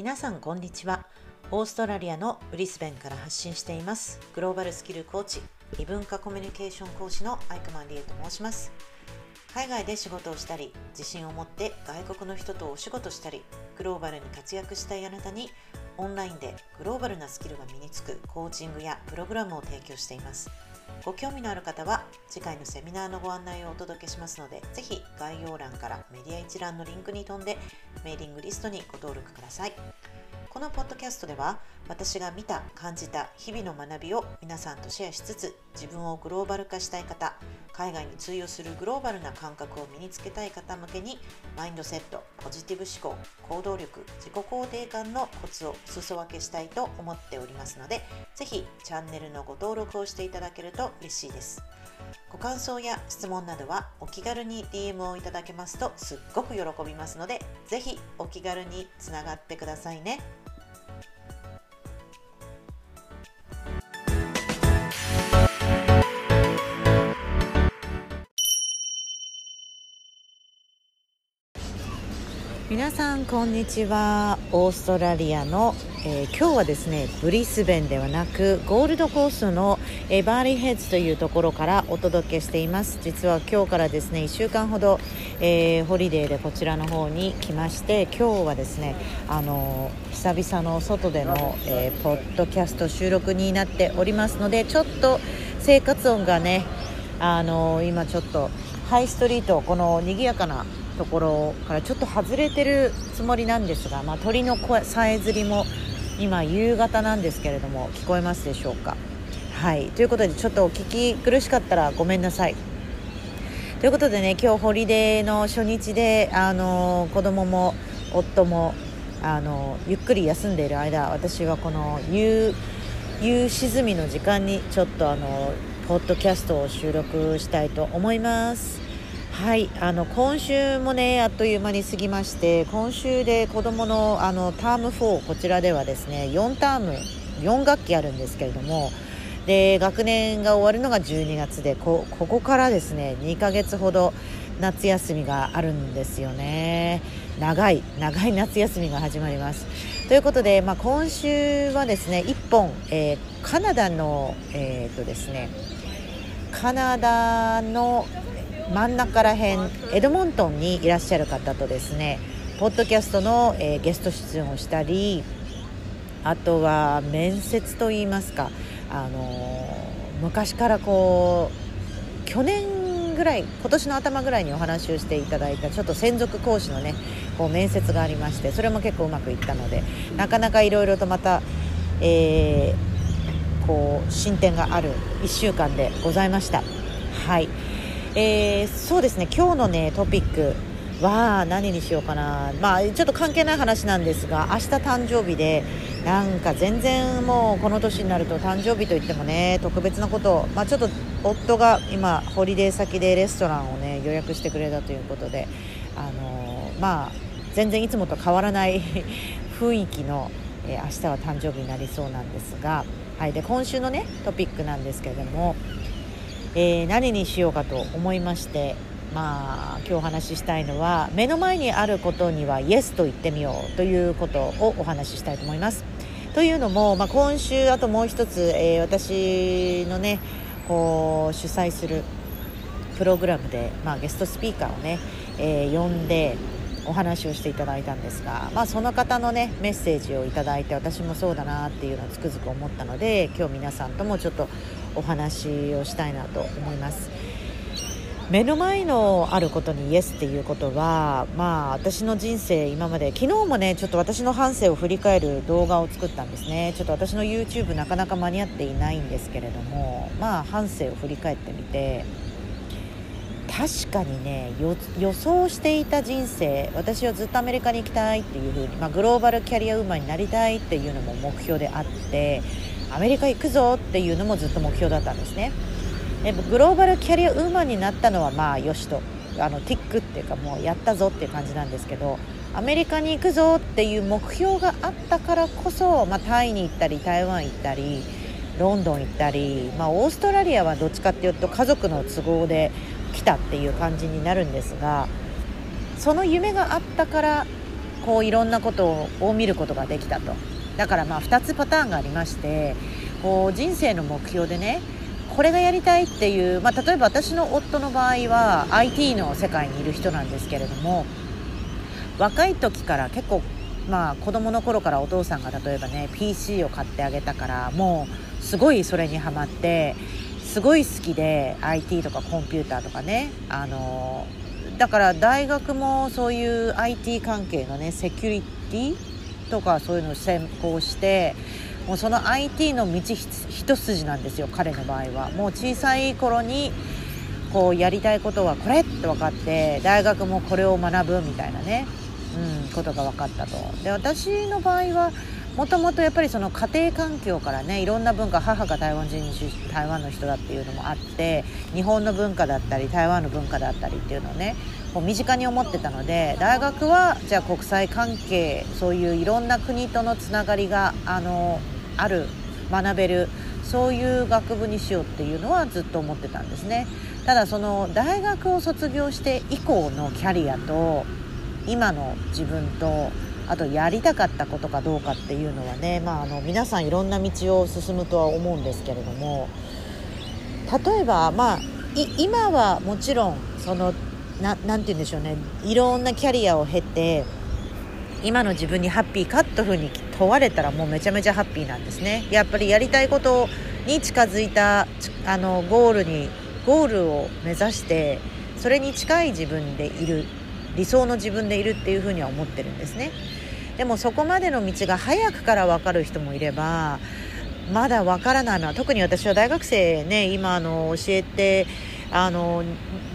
皆さんこんにちは。オーストラリアのブリスベンから発信しています。グローバルスキルコーチ異文化コミュニケーション講師のアイクマンリエと申します。海外で仕事をしたり自信を持って外国の人とお仕事したりグローバルに活躍したいあなたにオンラインでグローバルなスキルが身につくコーチングやプログラムを提供しています。ご興味のある方は次回のセミナーのご案内をお届けしますのでぜひ概要欄からメディア一覧のリンクに飛んでメーリングリストにご登録ください。このポッドキャストでは私が見た感じた日々の学びを皆さんとシェアしつつ自分をグローバル化したい方海外に通用するグローバルな感覚を身につけたい方向けにマインドセットポジティブ思考行動力自己肯定感のコツを裾分けしたいと思っておりますのでぜひチャンネルのご登録をしていただけると嬉しいですご感想や質問などはお気軽に DM をいただけますとすっごく喜びますのでぜひお気軽につながってくださいね。皆さんこんにちは。オーストラリアの、えー、今日はですねブリスベンではなくゴールドコースの、えー、バーリーヘッズというところからお届けしています。実は今日からですね1週間ほど、えー、ホリデーでこちらの方に来まして今日はですねあの久々の外での、えポッドキャスト収録になっておりますのでちょっと生活音がねあの今ちょっとハイストリートこの賑やかなところからちょっと外れてるつもりなんですが、まあ、鳥の声さえずりも今夕方なんですけれども聞こえますでしょうか？はい。ということでちょっとお聞き苦しかったらごめんなさい。ということでね今日ホリデーの初日であの子供も夫もあのゆっくり休んでいる間私はこの夕夕沈みの時間にちょっとあのポッドキャストを収録したいと思います。はいあの今週もねあっという間に過ぎまして今週で子どものあのターム4こちらではですね4ターム4学期あるんですけれどもで学年が終わるのが12月でこここからですね2ヶ月ほど夏休みがあるんですよね。長い長い夏休みが始まります。ということで、まあ、今週はですね1本、えー、カナダのえー、っとですねカナダの真ん中ら辺エドモントンにいらっしゃる方とですねポッドキャストの、えー、ゲスト出演をしたりあとは面接といいますか、あのー、昔からこう去年ぐらい今年の頭ぐらいにお話をしていただいたちょっと専属講師のねこう面接がありましてそれも結構うまくいったのでなかなかいろいろとまた、えー、こう進展がある1週間でございました。はいえー、そうですね。今日のねトピックは何にしようかな、まあ、ちょっと関係ない話なんですが明日誕生日でなんか全然もうこの年になると誕生日といってもね特別なこと、まあ、ちょっと夫が今ホリデー先でレストランをね予約してくれたということで、あのー、まあ、全然いつもと変わらない 雰囲気の、えー、明日は誕生日になりそうなんですが、はい、で今週のねトピックなんですけれどもえー、何にしようかと思いましてまあ今日お話ししたいのは目の前にあることにはイエスと言ってみようということをお話ししたいと思います。というのも、まあ、今週あともう一つ、えー、私のねこう主催するプログラムで、まあ、ゲストスピーカーをね、えー、呼んでお話をしていただいたんですが、まあ、その方のねメッセージをいただいて私もそうだなっていうのをつくづく思ったので今日皆さんともちょっとお話をしたいなと思います。目の前のあることにイエスっていうことはまあ私の人生今まで昨日もねちょっと私の半生を振り返る動画を作ったんですね。ちょっと私の YouTube なかなか間に合っていないんですけれどもまあ半生を振り返ってみて確かにね予想していた人生私はずっとアメリカに行きたいっていう風に、まあ、グローバルキャリアウーマンになりたいっていうのも目標であってアメリカ行くぞっていうのもずっと目標だったんですね。でグローバルキャリアウーマンになったのはまあよしと。あのティックっていうかもうやったぞっていう感じなんですけどアメリカに行くぞっていう目標があったからこそ、まあ、タイに行ったり台湾行ったりロンドン行ったり、まあ、オーストラリアはどっちかっていうと家族の都合で来たっていう感じになるんですがその夢があったからこういろんなことを見ることができたと。だからまあ2つパターンがありましてこう人生の目標でねこれがやりたいっていう、まあ、例えば私の夫の場合は IT の世界にいる人なんですけれども若い時から結構まあ子供の頃からお父さんが例えばね PC を買ってあげたからもうすごいそれにはまってすごい好きで IT とかコンピューターとかねあのだから大学もそういう IT 関係のねセキュリティとかそういうのを専攻してもうその IT の道一筋なんですよ彼の場合は。もう小さい頃にこうやりたいことはこれって分かって大学もこれを学ぶみたいなね、うん、ことが分かったと。で私の場合はもともとやっぱりその家庭環境からねいろんな文化母が台湾人台湾の人だっていうのもあって日本の文化だったり台湾の文化だったりっていうのをねこう身近に思ってたので大学はじゃあ国際関係そういういろんな国とのつながりがあのある学べるそういう学部にしようっていうのはずっと思ってたんですね。ただその大学を卒業して以降のキャリアと今の自分とあとやりたかったことかどうかっていうのはね、まあ、あの皆さんいろんな道を進むとは思うんですけれども例えば、まあ、今はもちろんそのななて言うんでしょうねいろんなキャリアを経て今の自分にハッピーかっていうふうに問われたらもうめちゃめちゃハッピーなんですね。やっぱりやりたいことに近づいたあのゴールにゴールを目指してそれに近い自分でいる理想の自分でいるっていうふうには思ってるんですね。でもそこまでの道が早くから分かる人もいればまだ分からないのは特に私は大学生ね今あの教えてあの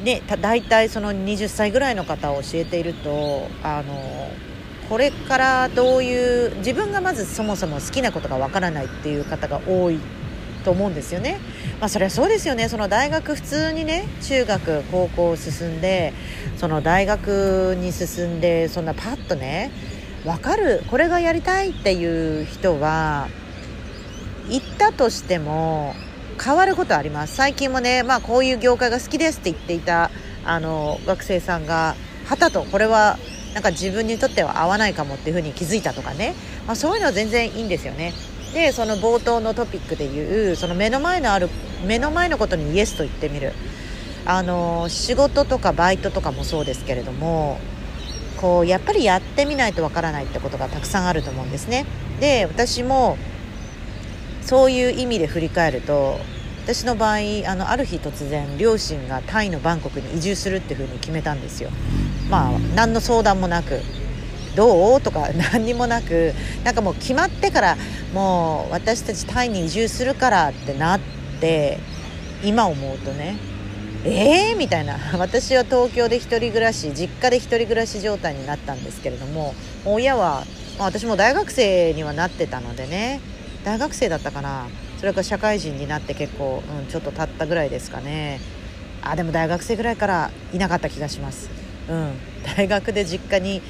ね大体その20歳ぐらいの方を教えているとあのこれからどういう自分がまずそもそも好きなことが分からないっていう方が多いと思うんですよね。まあ、それはそうですよねその大学普通にね中学高校進んでその大学に進んでそんなパッとね分かるこれがやりたいっていう人は行ったとしても変わることあります。最近もね、まあ、こういう業界が好きですって言っていたあの学生さんがはたとこれはなんか自分にとっては合わないかもっていうふうに気づいたとかね、まあ、そういうのは全然いいんですよね。でその冒頭のトピックでいうその目の前のある目の前のことにイエスと言ってみる。あの仕事とかバイトとかもそうですけれどもこうやっぱりやってみないとわからないってことがたくさんあると思うんですね。で私もそういう意味で振り返ると私の場合あのある日突然両親がタイのバンコクに移住するっていうふうに決めたんですよ。まあ何の相談もなくどう？とか 何にもなくなんかもう決まってからもう私たちタイに移住するからってなって今思うとねえー、みたいな。私は東京で1人暮らし実家で1人暮らし状態になったんですけれども親は、まあ、私も大学生にはなってたのでね。大学生だったかな。それから社会人になって結構、うん、ちょっと経ったぐらいですかね。あでも大学生ぐらいからいなかった気がします。うん。大学で実家に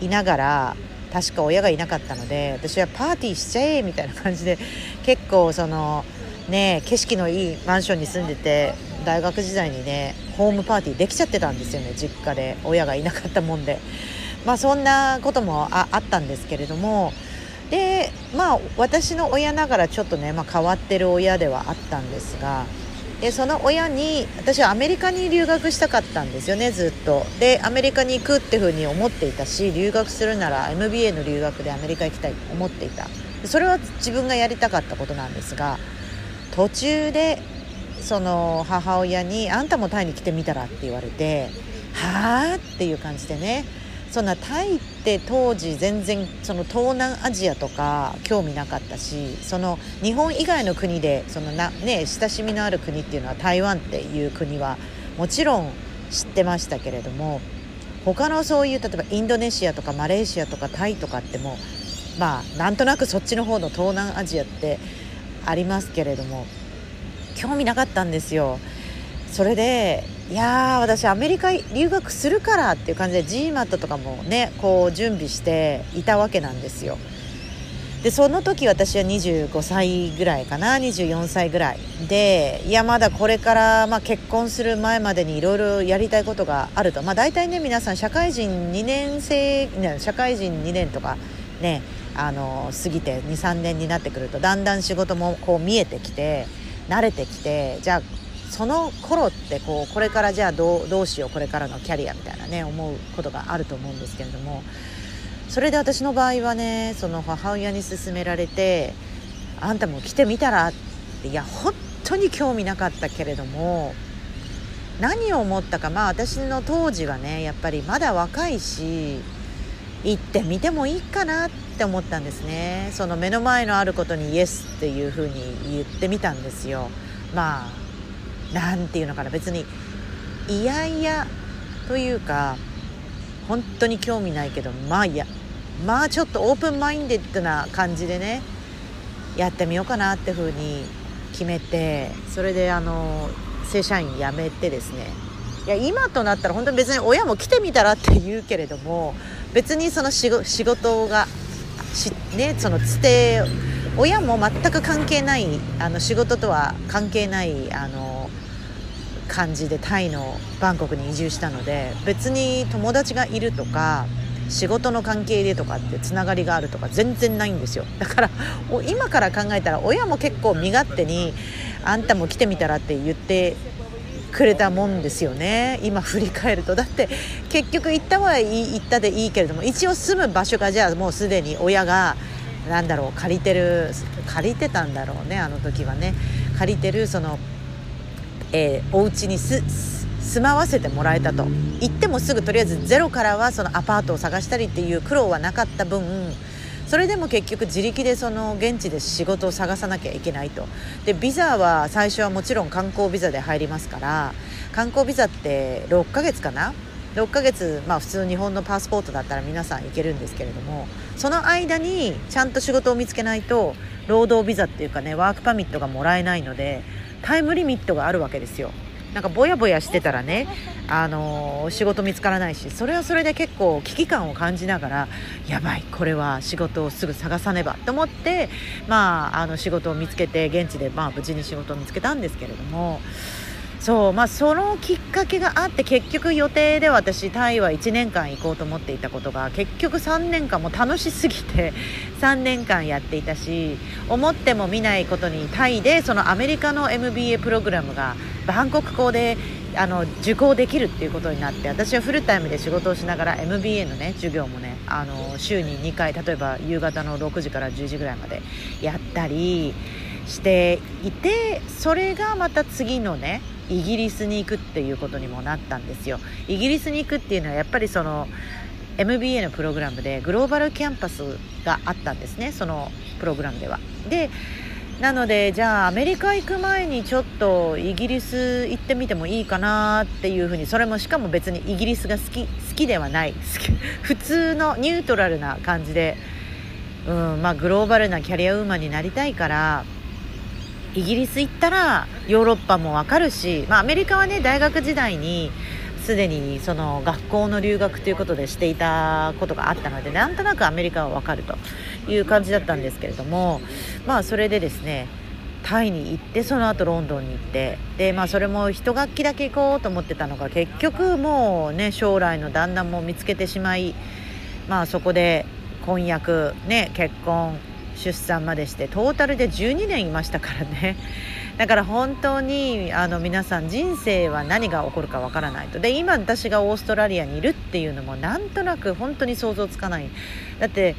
いながら確か親がいなかったので私はパーティーしちゃえみたいな感じで結構そのね景色のいいマンションに住んでて大学時代にねホームパーティーできちゃってたんですよね実家で。親がいなかったもんで。まあそんなこともあったんですけれども。でまあ私の親ながらちょっとね、まあ、変わってる親ではあったんですが。でその親に私はアメリカに留学したかったんですよねずっと。でアメリカに行くっていうふうに思っていたし留学するなら MBA の留学でアメリカ行きたいと思っていた。それは自分がやりたかったことなんですが途中でその母親に「あんたもタイに来てみたら」って言われて「はあ?」っていう感じでねそんなタイって当時全然その東南アジアとか興味なかったしその日本以外の国でそのな、ね、親しみのある国っていうのは台湾っていう国はもちろん知ってましたけれども他のそういう例えばインドネシアとかマレーシアとかタイとかってもまあなんとなくそっちの方の東南アジアってありますけれども興味なかったんですよ。それでいやー私アメリカ留学するからっていう感じで GMAT とかもねこう準備していたわけなんですよ。でその時私は25歳ぐらいかな24歳ぐらい。でいやまだこれから、まあ、結婚する前までにいろいろやりたいことがあると、まあ、大体ね皆さん社会人2年生社会人2年とかねあの過ぎて23年になってくるとだんだん仕事もこう見えてきて慣れてきてじゃあその頃ってこうこれからじゃあどうどうしようこれからのキャリアみたいなね思うことがあると思うんですけれどもそれで私の場合はねその母親に勧められて「あんたも来てみたら?」っていや本当に興味なかったけれども何を思ったかまあ私の当時はねやっぱりまだ若いし行ってみてもいいかなって思ったんですね。その目の前のあることにイエスっていうふうに言ってみたんですよ。まあなんていうのかな。別にいやいやというか本当に興味ないけどまあいやまあちょっとオープンマインデッドな感じでねやってみようかなってふうに決めてそれであの正社員辞めてですね。いや今となったら本当に別に親も来てみたらって言うけれども別にその仕事がし、ね、そのつて親も全く関係ないあの仕事とは関係ないあの感じでタイのバンコクに移住したので別に友達がいるとか仕事の関係でとかってつながりがあるとか全然ないんですよ。だから今から考えたら親も結構身勝手にあんたも来てみたらって言ってくれたもんですよね。今振り返ると。だって結局行ったは行ったでいいけれども一応住む場所がじゃあもうすでに親が何だろう借りてる借りてたんだろうねあの時はね。借りてるその、えー、お家に住まわせてもらえたと。行ってもすぐとりあえずゼロからはそのアパートを探したりっていう苦労はなかった分それでも結局自力でその現地で仕事を探さなきゃいけないと。でビザは最初はもちろん観光ビザで入りますから観光ビザって6ヶ月かな？6ヶ月、まあ、普通日本のパスポートだったら皆さん行けるんですけれどもその間にちゃんと仕事を見つけないと労働ビザっていうかねワークパミットがもらえないのでタイムリミットがあるわけですよ。なんかぼやぼやしてたらね、あのー、仕事見つからないしそれはそれで結構危機感を感じながらやばいこれは仕事をすぐ探さねばと思って、まあ、あの仕事を見つけて現地で、まあ、無事に仕事を見つけたんですけれども。そうまあ、そのきっかけがあって結局予定で私タイは1年間行こうと思っていたことが結局3年間も楽しすぎて 3年間やっていたし思っても見ないことにタイでそのアメリカの MBA プログラムがバンコク校であの受講できるっていうことになって私はフルタイムで仕事をしながら MBA のね授業もねあの週に2回例えば夕方の6時から10時ぐらいまでやったりしていてそれがまた次のねイギリスに行くっていうことにもなったんですよ。イギリスに行くっていうのはやっぱりその MBA のプログラムでグローバルキャンパスがあったんですねそのプログラムでは。でなのでじゃあアメリカ行く前にちょっとイギリス行ってみてもいいかなっていうふうにそれもしかも別にイギリスが好き好きではない。普通のニュートラルな感じで、うんまあ、グローバルなキャリアウーマンになりたいからイギリス行ったらヨーロッパもわかるし、まあ、アメリカはね大学時代にすでにその学校の留学ということでしていたことがあったのでなんとなくアメリカは分かるという感じだったんですけれどもまあそれでですねタイに行ってその後ロンドンに行ってでまあそれも一学期だけ行こうと思ってたのが結局もうね将来の旦那も見つけてしまいまあそこで婚約ね結婚出産までしてトータルで12年いましたからね。だから本当にあの皆さん人生は何が起こるかわからないと。で今私がオーストラリアにいるっていうのもなんとなく本当に想像つかない。だって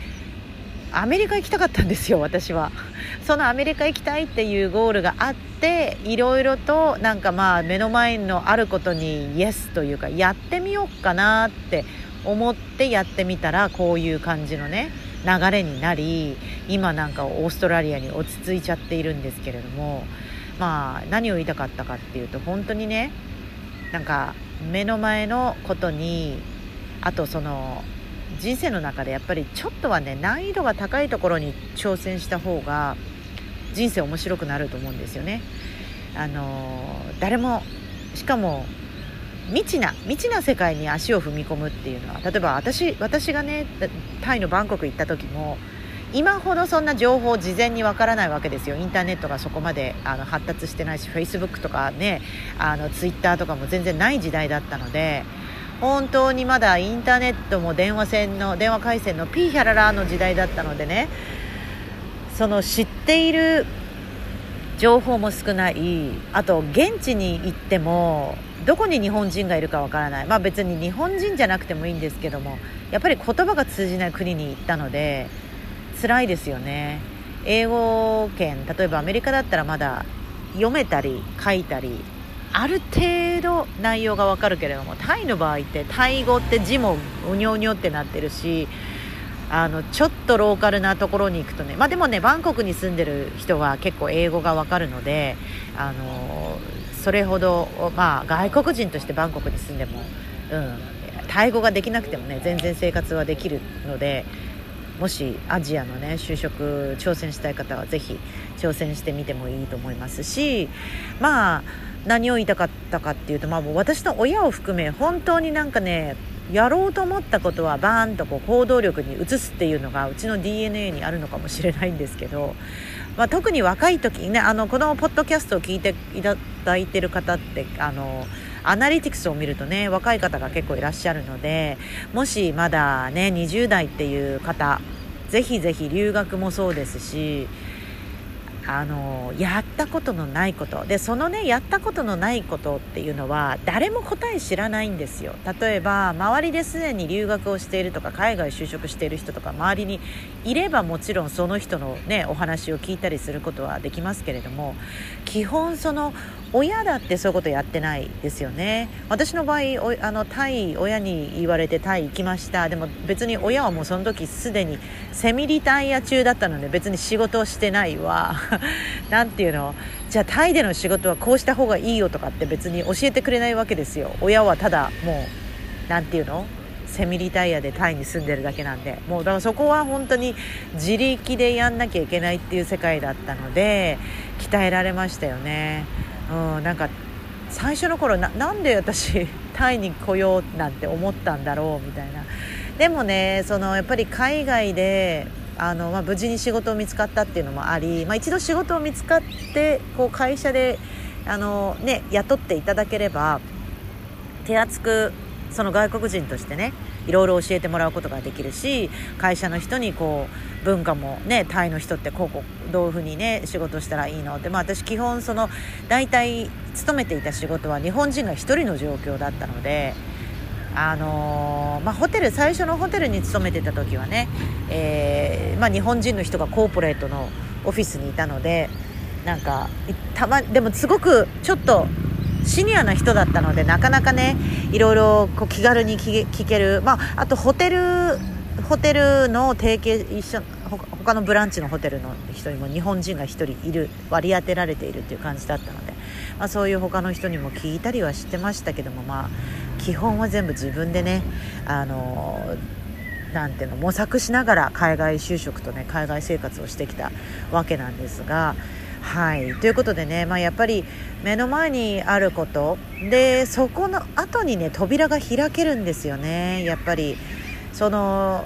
アメリカ行きたかったんですよ私は。そのアメリカ行きたいっていうゴールがあっていろいろとなんかまあ目の前のあることにイエスというかやってみようかなって思ってやってみたらこういう感じのね流れになり今なんかオーストラリアに落ち着いちゃっているんですけれどもまあ何を言いたかったかっていうと本当にねなんか目の前のことにあとその人生の中でやっぱりちょっとはね難易度が高いところに挑戦した方が人生面白くなると思うんですよね。あの誰もしかも未知な未知な世界に足を踏み込むっていうのは例えば私私がねタイのバンコク行った時も今ほどそんな情報事前にわからないわけですよ。インターネットがそこまであの発達してないしフェイスブックとかねあのツイッターとかも全然ない時代だったので本当にまだインターネットも電話線の電話回線のピーヒャララの時代だったのでねその知っている情報も少ない。あと現地に行ってもどこに日本人がいるかわからない。まあ別に日本人じゃなくてもいいんですけどもやっぱり言葉が通じない国に行ったので辛いですよね。英語圏例えばアメリカだったらまだ読めたり書いたりある程度内容がわかるけれどもタイの場合ってタイ語って字もうにょうにょってなってるしあのちょっとローカルなところに行くとねまあでもねバンコクに住んでる人は結構英語がわかるのであのそれほど、まあ、外国人としてバンコクに住んでも、うん、タイ語ができなくてもね全然生活はできるのでもしアジアのね就職挑戦したい方はぜひ挑戦してみてもいいと思いますしまあ何を言いたかったかっていうと、まあ、もう私の親を含め本当になんかねやろうと思ったことはバーンとこう行動力に移すっていうのがうちの DNA にあるのかもしれないんですけど、まあ、特に若い時ねあのこのポッドキャストを聞いていただいてる方ってあのアナリティクスを見るとね若い方が結構いらっしゃるのでもしまだね20代っていう方ぜひぜひ留学もそうですしあのやったことのないこと。でそのねやったことのないことっていうのは誰も答え知らないんですよ。例えば周りですでに留学をしているとか海外就職している人とか周りにいればもちろんその人のねお話を聞いたりすることはできますけれども基本その親だってそういうことやってないですよね。私の場合あのタイ親に言われてタイ行きました。でも別に親はもうその時すでにセミリタイヤ中だったので別に仕事をしてないわ。何ていうの？じゃあタイでの仕事はこうした方がいいよとかって別に教えてくれないわけですよ。親はただもう何ていうの？セミリタイヤでタイに住んでるだけなんで。もうだからそこは本当に自力でやんなきゃいけないっていう世界だったので鍛えられましたよね。うん、なんか最初の頃ななんで私タイに来ようなんて思ったんだろうみたいな。でもねそのやっぱり海外であの、まあ、無事に仕事を見つかったっていうのもあり、まあ、一度仕事を見つかってこう会社であの、ね、雇っていただければ手厚くその外国人としてねいろいろ教えてもらうことができるし会社の人にこう文化もねタイの人ってこうこうどういうふうにね仕事したらいいのって、まあ、私基本その大体勤めていた仕事は日本人が1人の状況だったので。あのー、まあ、ホテル最初のホテルに勤めてた時はね、えー、まあ、日本人の人がコーポレートのオフィスにいたのでなんかたまでもすごくちょっとシニアな人だったのでなかなかねいろいろこう気軽に聞ける、まあ、あとホテルホテルの提携一緒他のブランチのホテルの人にも日本人が1人いる割り当てられているっていう感じだったので、まあ、そういう他の人にも聞いたりはしてましたけどもまあ基本は全部自分でねあのなんていうの模索しながら海外就職とね海外生活をしてきたわけなんですがはい。ということでね、まあ、やっぱり目の前にあることでそこの後にね扉が開けるんですよね。やっぱりその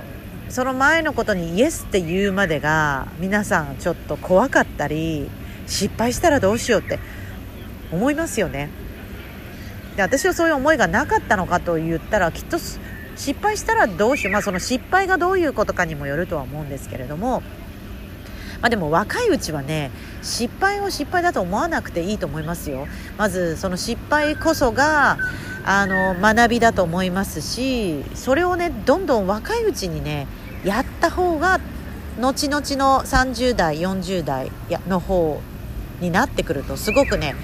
その前のことにイエスって言うまでが皆さんちょっと怖かったり失敗したらどうしようって思いますよね。で私はそういう思いがなかったのかと言ったらきっと失敗したらどうしよう、まあ、その失敗がどういうことかにもよるとは思うんですけれども。まあ、でも若いうちはね失敗を失敗だと思わなくていいと思いますよ。まずその失敗こそがあの学びだと思いますしそれをねどんどん若いうちにねやった方が後々の30代40代の方になってくるとすごくね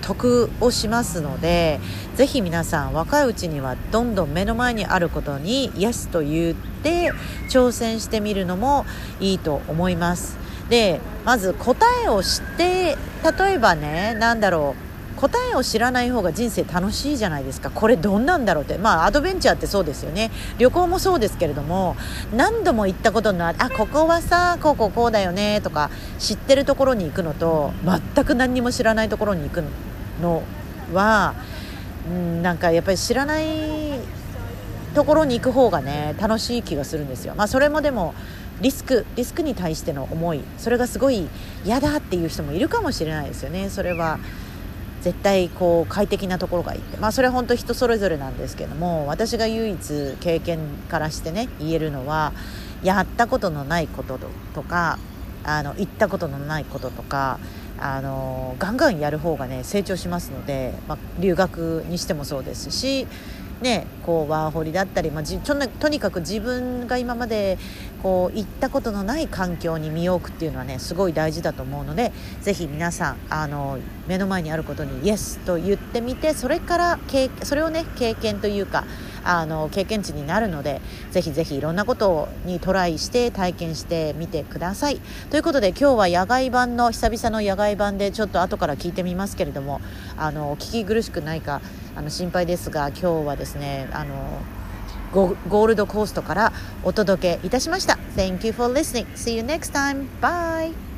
得をしますのでぜひ皆さん若いうちにはどんどん目の前にあることにイエスと言って挑戦してみるのもいいと思います。でまず答えを知って例えばね何だろう答えを知らない方が人生楽しいじゃないですか。これどんなんだろうって。まあアドベンチャーってそうですよね。旅行もそうですけれども何度も行ったことのあるあここはさこうこうこうだよねとか知ってるところに行くのと全く何にも知らないところに行くの。のは、うん、なんかやっぱり知らないところに行く方がね楽しい気がするんですよ。まあそれもでもリスクリスクに対しての思いそれがすごい嫌だっていう人もいるかもしれないですよね。それは絶対こう快適なところがいいって。まあそれは本当人それぞれなんですけども私が唯一経験からしてね言えるのはやったことのないこととかあの行ったことのないこととかあのガンガンやる方がね成長しますので、まあ、留学にしてもそうですしね、こうワーホリだったり、まあ、じととにかく自分が今までこう行ったことのない環境に身を置くっていうのはねすごい大事だと思うのでぜひ皆さんあの目の前にあることに「イエス」と言ってみてそれからそれをね経験というかあの経験値になるのでぜひぜひいろんなことにトライして体験してみてください。ということで今日は野外版の久々の野外版でちょっと後から聞いてみますけれどもあの聞き苦しくないかあの心配ですが今日はですねあのゴールドコーストからお届けいたしました Thank you for listening. See you next time. Bye.